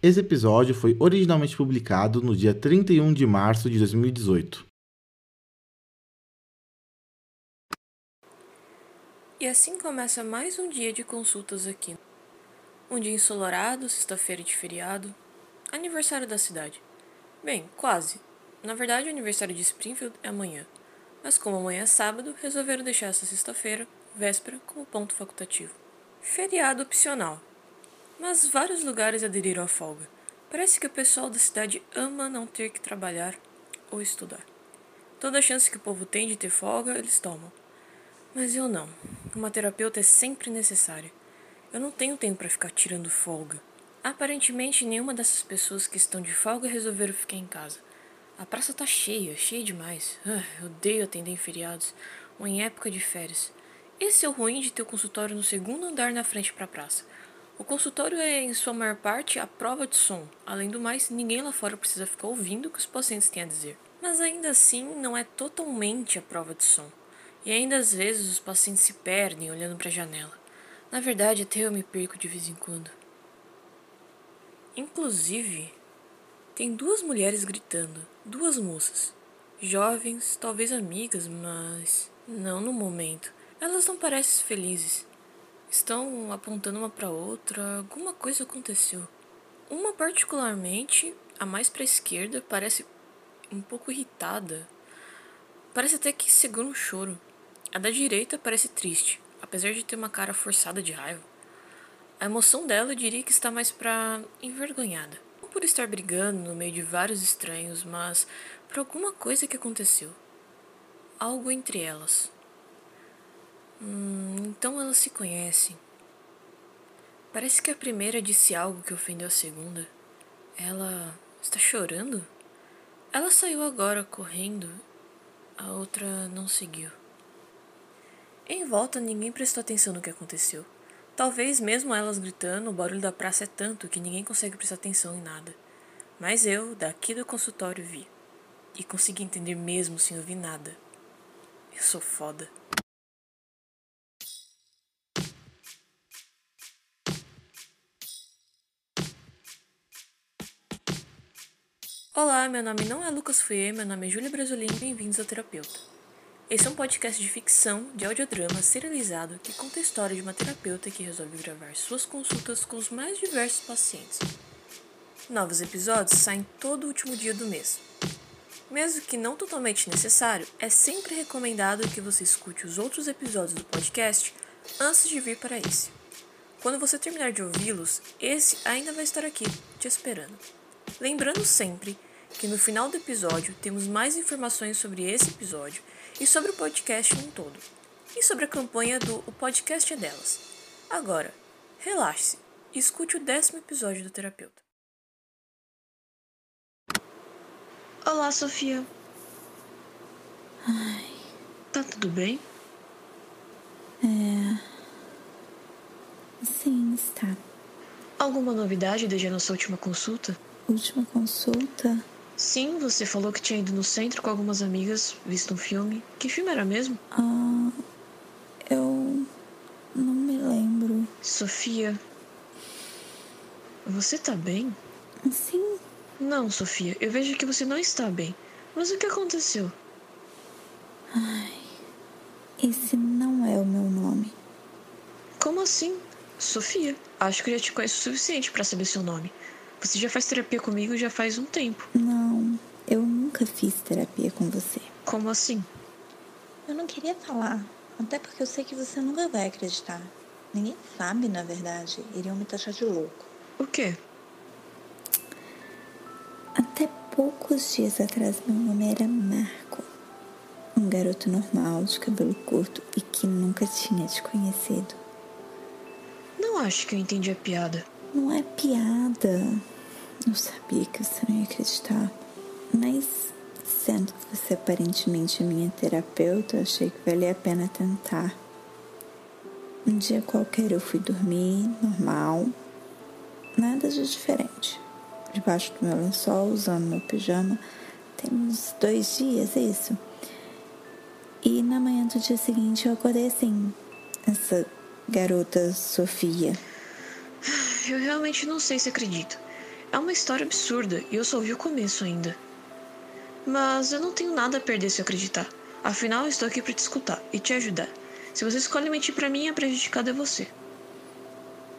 Esse episódio foi originalmente publicado no dia 31 de março de 2018. E assim começa mais um dia de consultas aqui. Um dia ensolarado, sexta-feira de feriado, aniversário da cidade. Bem, quase. Na verdade, o aniversário de Springfield é amanhã. Mas como amanhã é sábado, resolveram deixar essa sexta-feira, véspera, como ponto facultativo. Feriado opcional. Mas vários lugares aderiram à folga. Parece que o pessoal da cidade ama não ter que trabalhar ou estudar. Toda chance que o povo tem de ter folga, eles tomam. Mas eu não. Uma terapeuta é sempre necessária. Eu não tenho tempo para ficar tirando folga. Aparentemente, nenhuma dessas pessoas que estão de folga resolveram ficar em casa. A praça tá cheia, cheia demais. Ah, odeio atender em feriados ou em época de férias. Esse é o ruim de ter o consultório no segundo andar na frente para a praça. O consultório é, em sua maior parte, a prova de som. Além do mais, ninguém lá fora precisa ficar ouvindo o que os pacientes têm a dizer. Mas ainda assim, não é totalmente a prova de som. E ainda às vezes os pacientes se perdem olhando para a janela. Na verdade, até eu me perco de vez em quando. Inclusive, tem duas mulheres gritando, duas moças. Jovens, talvez amigas, mas não no momento. Elas não parecem felizes. Estão apontando uma para outra, alguma coisa aconteceu. Uma particularmente, a mais para a esquerda, parece um pouco irritada. Parece até que segura um choro. A da direita parece triste, apesar de ter uma cara forçada de raiva. A emoção dela eu diria que está mais pra envergonhada. Não por estar brigando no meio de vários estranhos, mas por alguma coisa que aconteceu. Algo entre elas. Hum, então elas se conhecem. Parece que a primeira disse algo que ofendeu a segunda. Ela está chorando? Ela saiu agora correndo. A outra não seguiu. Em volta, ninguém prestou atenção no que aconteceu. Talvez, mesmo elas gritando, o barulho da praça é tanto que ninguém consegue prestar atenção em nada. Mas eu, daqui do consultório, vi. E consegui entender mesmo sem ouvir nada. Eu sou foda. Olá, meu nome não é Lucas Fouet, meu nome é Júlia Brasolim, bem-vindos ao Terapeuta. Esse é um podcast de ficção, de audiodrama serializado que conta a história de uma terapeuta que resolve gravar suas consultas com os mais diversos pacientes. Novos episódios saem todo último dia do mês. Mesmo que não totalmente necessário, é sempre recomendado que você escute os outros episódios do podcast antes de vir para esse. Quando você terminar de ouvi-los, esse ainda vai estar aqui te esperando. Lembrando sempre que no final do episódio temos mais informações sobre esse episódio e sobre o podcast em um todo, e sobre a campanha do O Podcast é Delas. Agora, relaxe-se e escute o décimo episódio do Terapeuta. Olá, Sofia. Ai. Tá tudo bem? É. Sim, está. Alguma novidade desde a nossa última consulta? Última consulta? Sim, você falou que tinha ido no centro com algumas amigas, visto um filme. Que filme era mesmo? Ah. Eu. Não me lembro. Sofia. Você tá bem? Sim. Não, Sofia, eu vejo que você não está bem. Mas o que aconteceu? Ai. Esse não é o meu nome. Como assim? Sofia, acho que eu já te conheço o suficiente para saber seu nome. Você já faz terapia comigo já faz um tempo. Não, eu nunca fiz terapia com você. Como assim? Eu não queria falar, até porque eu sei que você nunca vai acreditar. Ninguém sabe, na verdade. Iriam me taxar de louco. O quê? Até poucos dias atrás, meu nome era Marco. Um garoto normal, de cabelo curto e que nunca tinha te conhecido. Não acho que eu entendi a piada. Não é piada. Eu sabia que você não ia acreditar. Mas, sendo que você aparentemente é minha terapeuta, achei que valia a pena tentar. Um dia qualquer eu fui dormir, normal. Nada de diferente. Debaixo do meu lençol, usando meu pijama. Tem uns dois dias, isso. E na manhã do dia seguinte eu acordei assim. Essa garota Sofia. Eu realmente não sei se acredito. É uma história absurda e eu só ouvi o começo ainda. Mas eu não tenho nada a perder se eu acreditar. Afinal, eu estou aqui para te escutar e te ajudar. Se você escolhe mentir para mim, a prejudicada é você.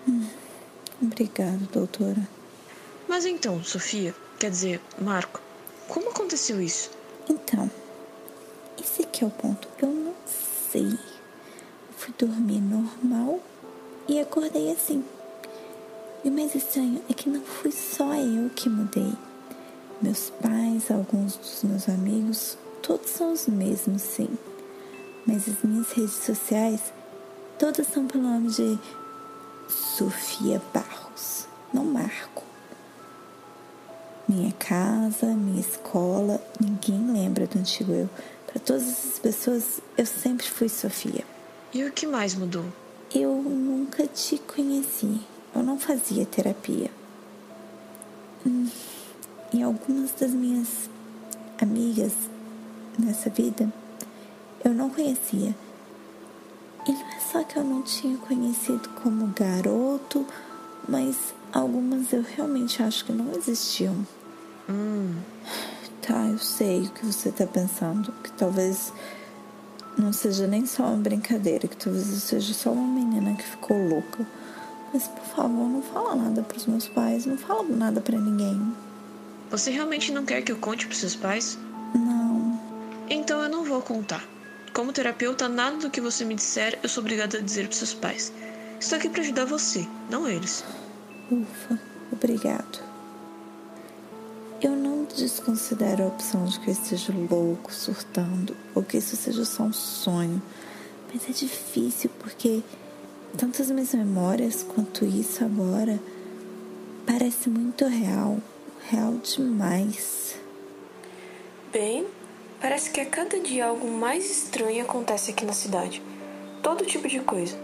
Hum, obrigada, doutora. Mas então, Sofia, quer dizer, Marco, como aconteceu isso? Então, esse aqui é o ponto. Eu não sei. Eu fui dormir normal e acordei assim. E o mais estranho é que não fui só eu que mudei. Meus pais, alguns dos meus amigos, todos são os mesmos, sim. Mas as minhas redes sociais, todas são pelo nome de Sofia Barros, não Marco. Minha casa, minha escola, ninguém lembra do antigo eu. Para todas essas pessoas, eu sempre fui Sofia. E o que mais mudou? Eu nunca te conheci. Eu não fazia terapia. Hum, e algumas das minhas amigas nessa vida eu não conhecia. E não é só que eu não tinha conhecido como garoto, mas algumas eu realmente acho que não existiam. Hum. Tá, eu sei o que você tá pensando. Que talvez não seja nem só uma brincadeira, que talvez eu seja só uma menina que ficou louca. Mas por favor, não fala nada pros meus pais, não fala nada para ninguém. Você realmente não quer que eu conte pros seus pais? Não. Então eu não vou contar. Como terapeuta, nada do que você me disser eu sou obrigada a dizer pros seus pais. Estou aqui para ajudar você, não eles. Ufa, obrigado. Eu não desconsidero a opção de que eu esteja louco, surtando, ou que isso seja só um sonho. Mas é difícil porque tanto as minhas memórias quanto isso agora parece muito real real demais. Bem, parece que a cada dia algo mais estranho acontece aqui na cidade. Todo tipo de coisa.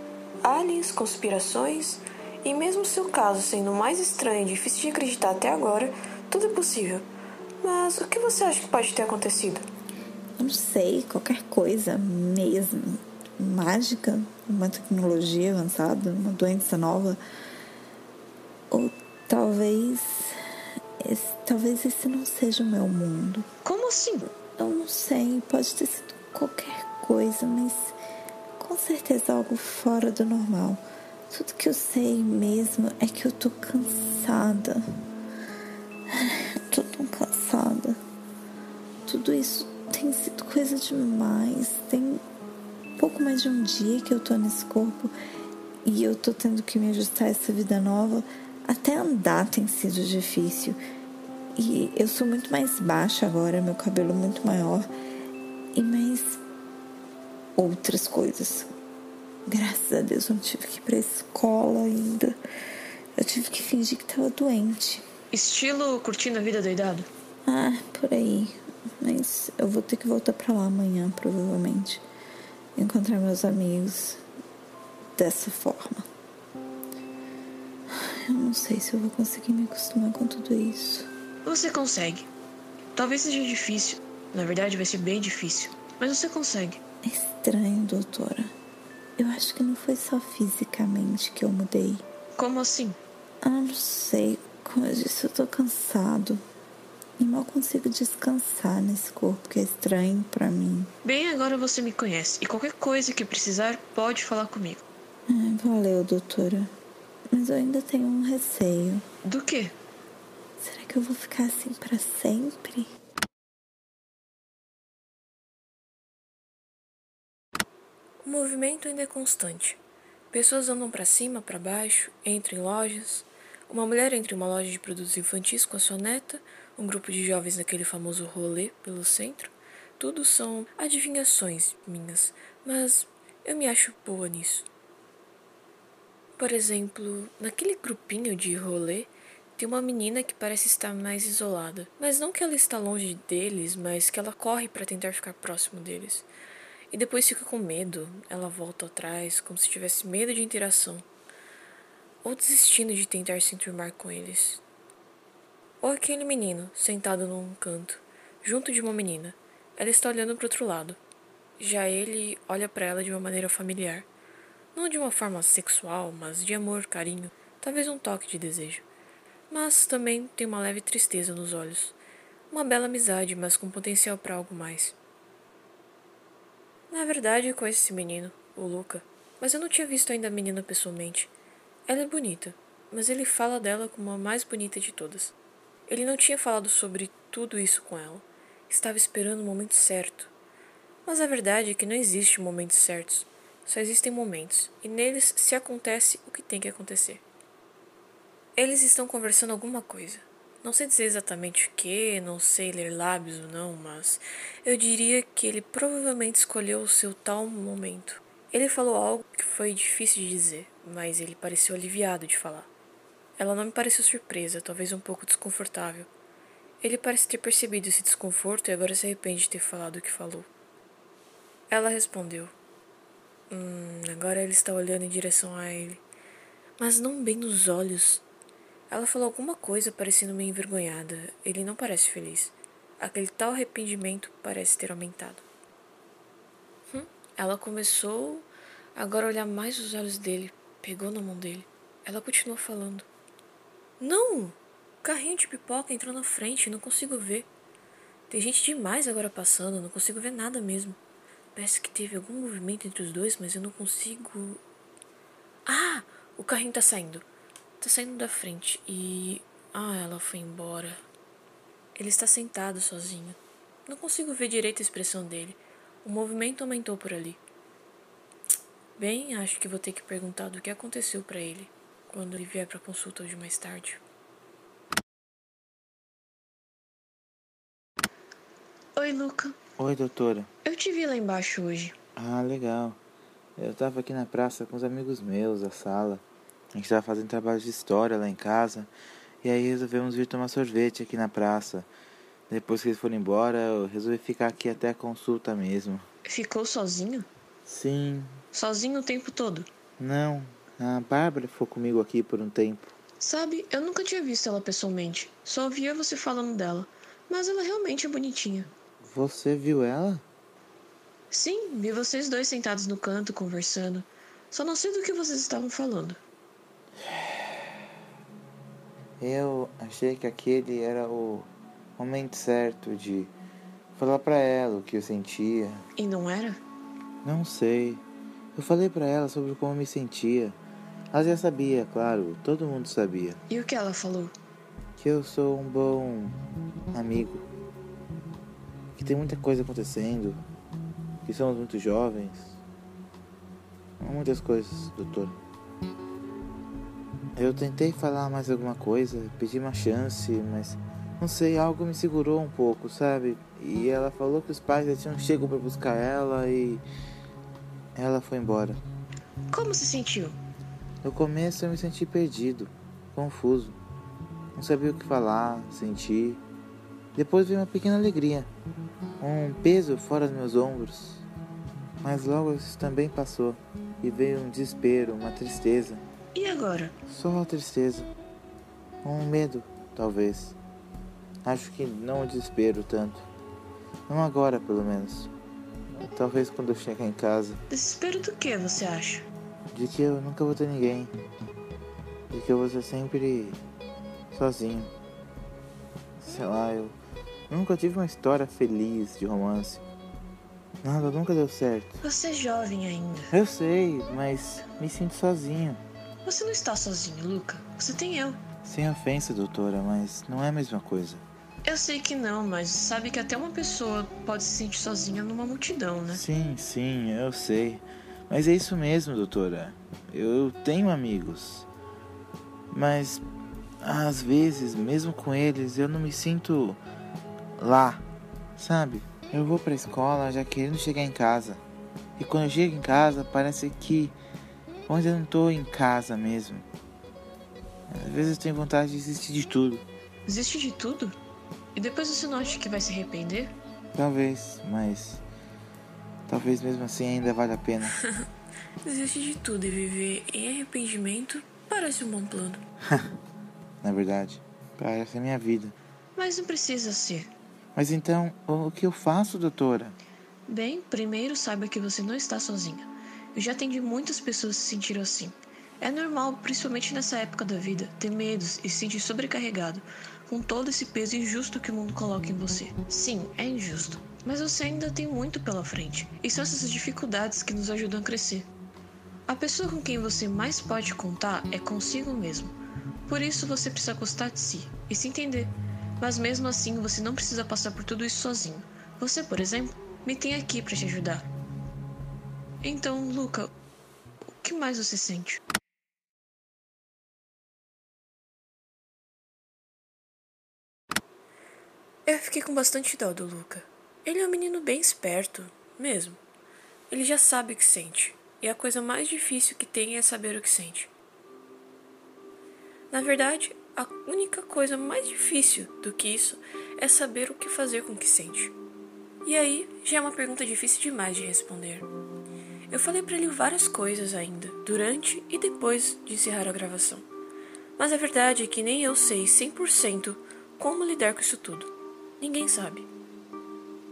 Aliens, conspirações, e mesmo seu caso sendo mais estranho e difícil de acreditar até agora, tudo é possível. Mas o que você acha que pode ter acontecido? Não sei, qualquer coisa mesmo. Mágica, uma tecnologia avançada, uma doença nova. Ou talvez esse, talvez esse não seja o meu mundo. Como assim? Eu não sei, pode ter sido qualquer coisa, mas com certeza algo fora do normal. Tudo que eu sei mesmo é que eu tô cansada. Tô tão cansada. Tudo isso tem sido coisa demais. Tem pouco mais de um dia que eu tô nesse corpo e eu tô tendo que me ajustar a essa vida nova. Até andar tem sido difícil. E eu sou muito mais baixa agora, meu cabelo muito maior e mais outras coisas. Graças a Deus eu não tive que ir pra escola ainda. Eu tive que fingir que tava doente. Estilo curtindo a vida doidado? Ah, por aí. Mas eu vou ter que voltar pra lá amanhã, provavelmente. Encontrar meus amigos dessa forma. Eu não sei se eu vou conseguir me acostumar com tudo isso. Você consegue. Talvez seja difícil. Na verdade, vai ser bem difícil. Mas você consegue. É estranho, doutora. Eu acho que não foi só fisicamente que eu mudei. Como assim? Ah, não sei. Como eu disse, eu tô cansado. E mal consigo descansar nesse corpo que é estranho para mim. Bem, agora você me conhece. E qualquer coisa que precisar, pode falar comigo. Valeu, doutora. Mas eu ainda tenho um receio. Do quê? Será que eu vou ficar assim para sempre? O movimento ainda é constante. Pessoas andam para cima, para baixo, entram em lojas. Uma mulher entra em uma loja de produtos infantis com a sua neta, um grupo de jovens naquele famoso rolê pelo centro. Tudo são adivinhações minhas, mas eu me acho boa nisso. Por exemplo, naquele grupinho de rolê, tem uma menina que parece estar mais isolada, mas não que ela está longe deles, mas que ela corre para tentar ficar próximo deles. E depois fica com medo, ela volta atrás, como se tivesse medo de interação, ou desistindo de tentar se enturmar com eles. Ou aquele menino sentado num canto, junto de uma menina. Ela está olhando para outro lado. Já ele olha para ela de uma maneira familiar. Não de uma forma sexual, mas de amor, carinho, talvez um toque de desejo. mas também tem uma leve tristeza nos olhos. Uma bela amizade, mas com potencial para algo mais. Na verdade, conheço esse menino, o Luca, mas eu não tinha visto ainda a menina pessoalmente. Ela é bonita, mas ele fala dela como a mais bonita de todas. Ele não tinha falado sobre tudo isso com ela. Estava esperando o momento certo. Mas a verdade é que não existe momentos certos. Só existem momentos, e neles se acontece o que tem que acontecer. Eles estão conversando alguma coisa. Não sei dizer exatamente o que, não sei ler lábios ou não, mas eu diria que ele provavelmente escolheu o seu tal momento. Ele falou algo que foi difícil de dizer, mas ele pareceu aliviado de falar. Ela não me pareceu surpresa, talvez um pouco desconfortável. Ele parece ter percebido esse desconforto e agora se arrepende de ter falado o que falou. Ela respondeu. Hum, agora ele está olhando em direção a ele, mas não bem nos olhos. Ela falou alguma coisa parecendo meio envergonhada. Ele não parece feliz. Aquele tal arrependimento parece ter aumentado. Hum, ela começou agora a olhar mais os olhos dele, pegou na mão dele. Ela continuou falando. Não! Carrinho de pipoca entrou na frente, não consigo ver. Tem gente demais agora passando, não consigo ver nada mesmo. Parece que teve algum movimento entre os dois, mas eu não consigo. Ah! O carrinho tá saindo tá saindo da frente e. Ah, ela foi embora. Ele está sentado sozinho. Não consigo ver direito a expressão dele. O movimento aumentou por ali. Bem, acho que vou ter que perguntar do que aconteceu para ele quando ele vier para consulta hoje mais tarde. Oi, Luca. Oi, doutora. Eu te vi lá embaixo hoje. Ah, legal. Eu tava aqui na praça com os amigos meus, a sala. A gente estava fazendo trabalho de história lá em casa. E aí resolvemos vir tomar sorvete aqui na praça. Depois que eles foram embora, eu resolvi ficar aqui até a consulta mesmo. Ficou sozinho? Sim. Sozinho o tempo todo? Não. A Bárbara ficou comigo aqui por um tempo. Sabe, eu nunca tinha visto ela pessoalmente. Só ouvia você falando dela. Mas ela realmente é bonitinha. Você viu ela? Sim, vi vocês dois sentados no canto conversando. Só não sei do que vocês estavam falando. Eu achei que aquele era o momento certo de falar para ela o que eu sentia. E não era? Não sei. Eu falei para ela sobre como me sentia. Ela já sabia, claro, todo mundo sabia. E o que ela falou? Que eu sou um bom amigo. Que tem muita coisa acontecendo. Que somos muito jovens. Muitas coisas, doutor. Eu tentei falar mais alguma coisa, pedi uma chance, mas não sei, algo me segurou um pouco, sabe? E ela falou que os pais já tinham chegado para buscar ela e ela foi embora. Como se sentiu? No começo eu me senti perdido, confuso. Não sabia o que falar, sentir. Depois veio uma pequena alegria, um peso fora dos meus ombros. Mas logo isso também passou e veio um desespero, uma tristeza. E agora? Só a tristeza. Um medo, talvez. Acho que não o desespero tanto. Não agora, pelo menos. Talvez quando eu chegar em casa. Desespero do que você acha? De que eu nunca vou ter ninguém. De que eu vou ser sempre sozinho. Sei lá, eu nunca tive uma história feliz de romance. Nada nunca deu certo. Você é jovem ainda. Eu sei, mas me sinto sozinho. Você não está sozinho, Luca. Você tem eu. Sem ofensa, doutora, mas não é a mesma coisa. Eu sei que não, mas sabe que até uma pessoa pode se sentir sozinha numa multidão, né? Sim, sim, eu sei. Mas é isso mesmo, doutora. Eu tenho amigos. Mas às vezes, mesmo com eles, eu não me sinto lá, sabe? Eu vou pra escola já querendo chegar em casa. E quando eu chego em casa, parece que onde eu não tô em casa mesmo. Às vezes eu tenho vontade de desistir de tudo. Desistir de tudo? E depois você não acha que vai se arrepender? Talvez, mas. Talvez mesmo assim ainda vale a pena. Desistir de tudo e viver em arrependimento parece um bom plano. Na verdade, parece a minha vida. Mas não precisa ser. Mas então, o que eu faço, doutora? Bem, primeiro saiba que você não está sozinha. Eu já atendi muitas pessoas que se sentiram assim. É normal, principalmente nessa época da vida, ter medos e se sentir sobrecarregado com todo esse peso injusto que o mundo coloca em você. Sim, é injusto, mas você ainda tem muito pela frente, e são essas dificuldades que nos ajudam a crescer. A pessoa com quem você mais pode contar é consigo mesmo. Por isso você precisa gostar de si e se entender. Mas mesmo assim, você não precisa passar por tudo isso sozinho. Você, por exemplo, me tem aqui para te ajudar. Então, Luca, o que mais você sente? Eu fiquei com bastante dó do Luca. Ele é um menino bem esperto, mesmo. Ele já sabe o que sente, e a coisa mais difícil que tem é saber o que sente. Na verdade, a única coisa mais difícil do que isso é saber o que fazer com o que sente. E aí já é uma pergunta difícil demais de responder. Eu falei para ele várias coisas ainda, durante e depois de encerrar a gravação. Mas a verdade é que nem eu sei 100% como lidar com isso tudo. Ninguém sabe.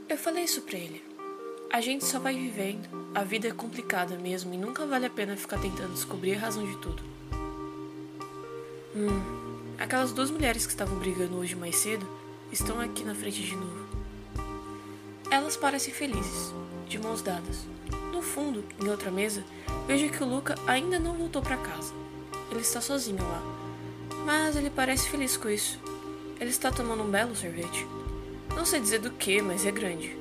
Eu falei isso pra ele. A gente só vai vivendo. A vida é complicada mesmo e nunca vale a pena ficar tentando descobrir a razão de tudo. Hum, aquelas duas mulheres que estavam brigando hoje mais cedo estão aqui na frente de novo. Elas parecem felizes, de mãos dadas. No fundo, em outra mesa, vejo que o Luca ainda não voltou para casa. Ele está sozinho lá. Mas ele parece feliz com isso. Ele está tomando um belo sorvete. Não sei dizer do que, mas é grande.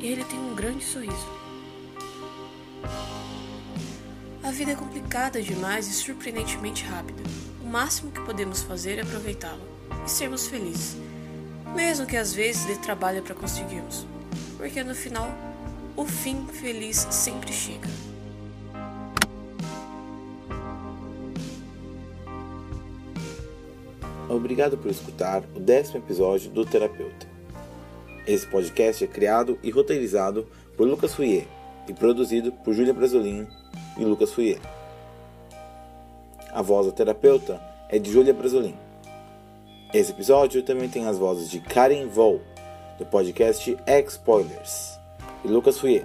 E ele tem um grande sorriso. A vida é complicada demais e surpreendentemente rápida. O máximo que podemos fazer é aproveitá-la e sermos felizes, mesmo que às vezes dê trabalho para conseguirmos, porque no final, o fim feliz sempre chega. Obrigado por escutar o décimo episódio do Terapeuta. Esse podcast é criado e roteirizado por Lucas Fouier e produzido por Júlia Brasolin e Lucas Fouier. A voz da terapeuta é de Júlia Brasolin. Esse episódio também tem as vozes de Karen Vol, do podcast X-Spoilers, e Lucas Fouier.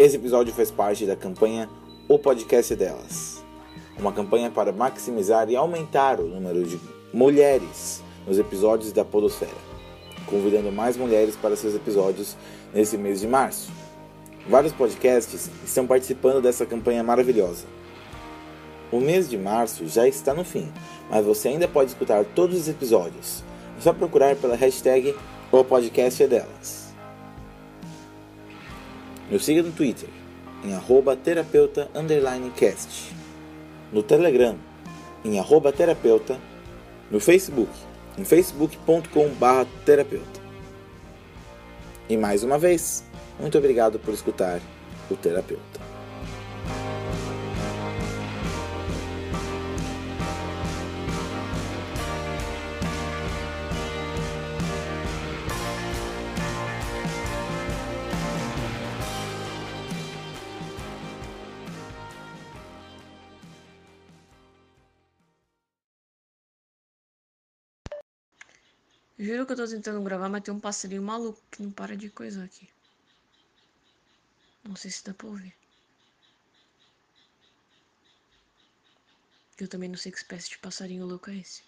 Esse episódio faz parte da campanha O Podcast Delas, uma campanha para maximizar e aumentar o número de mulheres nos episódios da Podosfera convidando mais mulheres para seus episódios nesse mês de março. Vários podcasts estão participando dessa campanha maravilhosa. O mês de março já está no fim, mas você ainda pode escutar todos os episódios. É só procurar pela hashtag O Podcast é Delas. Nos siga no Twitter, em arroba terapeuta cast. No Telegram, em arroba terapeuta. No Facebook, em facebook.com.br terapeuta. E mais uma vez, muito obrigado por escutar o terapeuta. Juro que eu tô tentando gravar, mas tem um passarinho maluco que não para de coisar aqui. Não sei se dá pra ouvir. Eu também não sei que espécie de passarinho louco é esse.